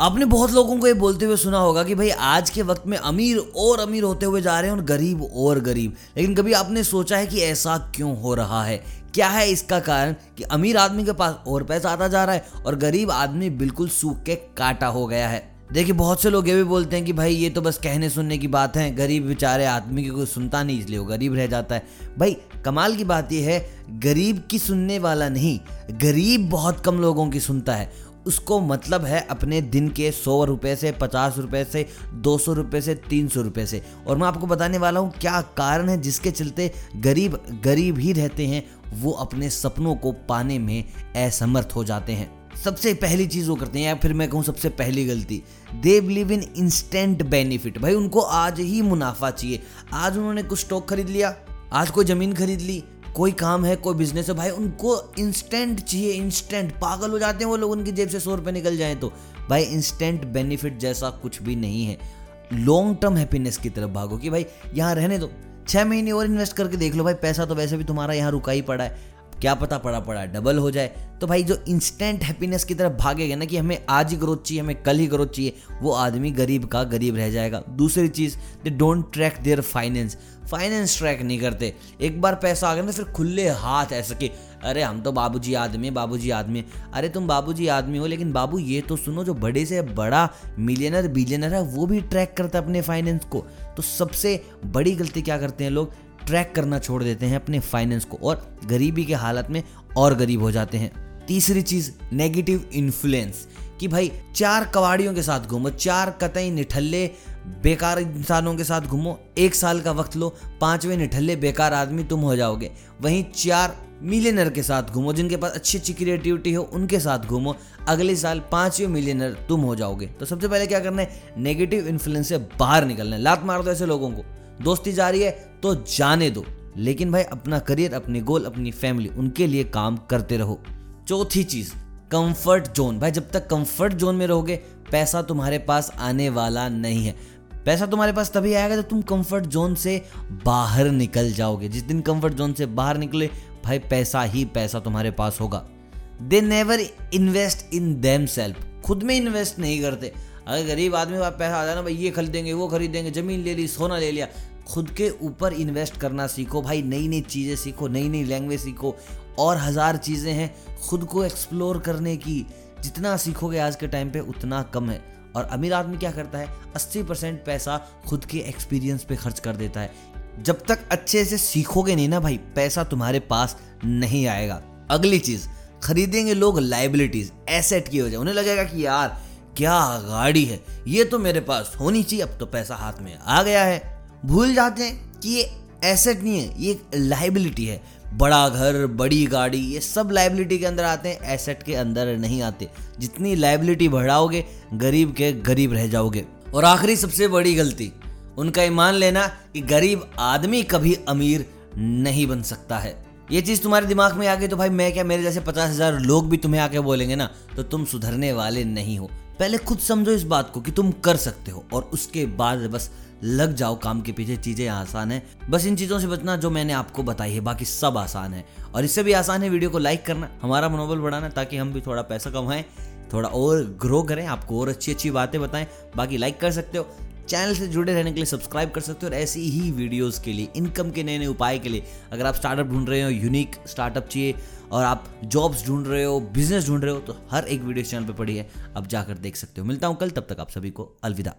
आपने बहुत लोगों को ये बोलते हुए सुना होगा कि भाई आज के वक्त में अमीर और अमीर होते हुए जा रहे हैं और गरीब और गरीब। लेकिन कभी आपने सोचा है कि ऐसा क्यों हो रहा है? क्या है इसका कारण? कि अमीर आदमी के पास और पैसा आता जा रहा है और गरीब आदमी बिल्कुल सूख के काटा हो गया है। देखिए, बहुत से लोग ये भी बोलते हैं कि भाई, ये तो बस कहने सुनने की बात है। गरीब बेचारे आदमी की कोई सुनता नहीं, इसलिए वो गरीब रह जाता है। भाई, कमाल की बात ये है, गरीब की सुनने वाला नहीं, गरीब बहुत कम लोगों की सुनता है। उसको मतलब है अपने दिन के सौ रुपये से, पचास रुपये से, दो सौ रुपये से, तीन सौ रुपये से। और मैं आपको बताने वाला हूँ क्या कारण है जिसके चलते गरीब गरीब ही रहते हैं, वो अपने सपनों को पाने में असमर्थ हो जाते हैं। सबसे पहली चीज़ वो करते हैं, या फिर मैं कहूँ सबसे पहली गलती they believe in instant benefit भाई, उनको आज ही मुनाफा चाहिए। आज उन्होंने कुछ स्टॉक खरीद लिया, आज कोई ज़मीन खरीद ली कोई काम है, कोई बिज़नेस है, भाई उनको इंस्टेंट चाहिए इंस्टेंट पागल हो जाते हैं वो लोग उनकी जेब से सौ रुपये निकल जाए तो। भाई इंस्टेंट बेनिफिट जैसा कुछ भी नहीं है। लॉन्ग टर्म हैप्पीनेस की तरफ़ भागो कि भाई यहाँ रहने दो। छः महीने और इन्वेस्ट करके देख लो, भाई पैसा तो वैसे भी तुम्हारा यहाँ रुका ही पड़ा है। क्या पता पड़ा पड़ा डबल हो जाए। तो भाई जो इंस्टेंट हैप्पीनेस की तरफ़ भागेगा ना कि हमें आज ही ग्रोथ चाहिए, हमें कल ही ग्रोथ चाहिए, वो आदमी गरीब का गरीब रह जाएगा। दूसरी चीज़ they don't track their finance finance track नहीं करते। एक बार पैसा आ गया ना, फिर खुले हाथ ऐसे कि, अरे, हम तो बाबूजी आदमी है, बाबूजी आदमी अरे, तुम बाबूजी आदमी हो, लेकिन बाबू, ये तो सुनो, जो बड़े से बड़ा मिलियनर बिलियनर है, वो भी ट्रैक करता है अपने फाइनेंस को। तो सबसे बड़ी गलती क्या करते हैं लोग? ट्रैक करना छोड़ देते हैं अपने फाइनेंस को और गरीबी के हालत में और गरीब हो जाते हैं। तीसरी चीज़ नेगेटिव इन्फ्लुएंस कि भाई चार कवाड़ियों के साथ घूमो, चार कतई निठल्ले बेकार इंसानों के साथ घूमो, एक साल का वक्त लो, पाँचवें निठल्ले बेकार आदमी तुम हो जाओगे। वहीं चार मिलियनर के साथ घूमो, जिनके पास अच्छी अच्छी क्रिएटिविटी हो, उनके साथ घूमो, अगले साल पाँचवें मिलियनर तुम हो जाओगे। तो सबसे पहले क्या करना है? नेगेटिव इन्फ्लुएंस से बाहर निकलना है। लात मार दो ऐसे लोगों को। दोस्ती जा रही है तो जाने दो। लेकिन भाई, अपना करियर, अपने गोल, अपनी फैमिली, उनके लिए काम करते रहो। चौथी चीज़ कंफर्ट जोन भाई, जब तक कंफर्ट जोन में रहोगे, पैसा तुम्हारे पास आने वाला नहीं है। पैसा तुम्हारे पास तभी आएगा जब तुम कंफर्ट जोन से बाहर निकल जाओगे। जिस दिन कंफर्ट जोन से बाहर निकले, भाई, पैसा ही पैसा तुम्हारे पास होगा। They never invest in themselves खुद में इन्वेस्ट नहीं करते। अगर गरीब आदमी पैसा आ जाए ना, भाई, ये खरीदेंगे, वो खरीदेंगे, ज़मीन ले ली, सोना ले लिया खुद के ऊपर इन्वेस्ट करना सीखो। भाई नई नई चीज़ें सीखो नई नई लैंग्वेज सीखो। और हज़ार चीज़ें हैं खुद को एक्सप्लोर करने की। जितना सीखोगे आज के टाइम पे, उतना कम है। और अमीर आदमी क्या करता है? 80 परसेंट पैसा खुद के एक्सपीरियंस पे खर्च कर देता है। जब तक अच्छे से सीखोगे नहीं ना भाई, पैसा तुम्हारे पास नहीं आएगा। अगली चीज़, खरीदेंगे लोग लाइबिलिटीज एसेट की वजह। उन्हें लगेगा कि यार, क्या गाड़ी है? ये तो मेरे पास होनी चाहिए। अब तो पैसा हाथ में आ गया है। भूल जाते हैं कि ये एसेट नहीं है, ये एक लाइबिलिटी है। बड़ा घर, बड़ी गाड़ी, ये सब लाइबिलिटी के अंदर आते हैं एसेट के अंदर नहीं आते। जितनी लाइबिलिटी बढ़ाओगे, गरीब के गरीब रह जाओगे। और आखिरी सबसे बड़ी गलती, उनका ईमान लेना कि गरीब आदमी कभी अमीर नहीं बन सकता है। ये चीज़ तुम्हारे दिमाग में आ गई तो भाई मैं क्या, मेरे जैसे पचास हज़ार लोग भी तुम्हें आके बोलेंगे ना तो तुम सुधरने वाले नहीं हो। पहले खुद समझो इस बात को कि तुम कर सकते हो और उसके बाद बस लग जाओ, काम के पीछे चीज़ें आसान है। बस इन चीज़ों से बचना जो मैंने आपको बताई है, बाकी सब आसान है। और इससे भी आसान है वीडियो को लाइक करना, हमारा मनोबल बढ़ाना ताकि हम भी थोड़ा पैसा कमाएँ, थोड़ा और ग्रो करें, आपको और अच्छी अच्छी बातें बताएँ, बाकी लाइक कर सकते हो। चैनल से जुड़े रहने के लिए सब्सक्राइब कर सकते हो और ऐसी ही वीडियोस के लिए, इनकम के नए नए उपाय के लिए। अगर आप स्टार्टअप ढूंढ रहे हो, यूनिक स्टार्टअप चाहिए और आप जॉब्स ढूंढ रहे हो, बिज़नेस ढूंढ रहे हो तो हर एक वीडियो चैनल पर पड़ी है। अब जाकर देख सकते हो। मिलता हूँ कल, तब तक आप सभी को अलविदा।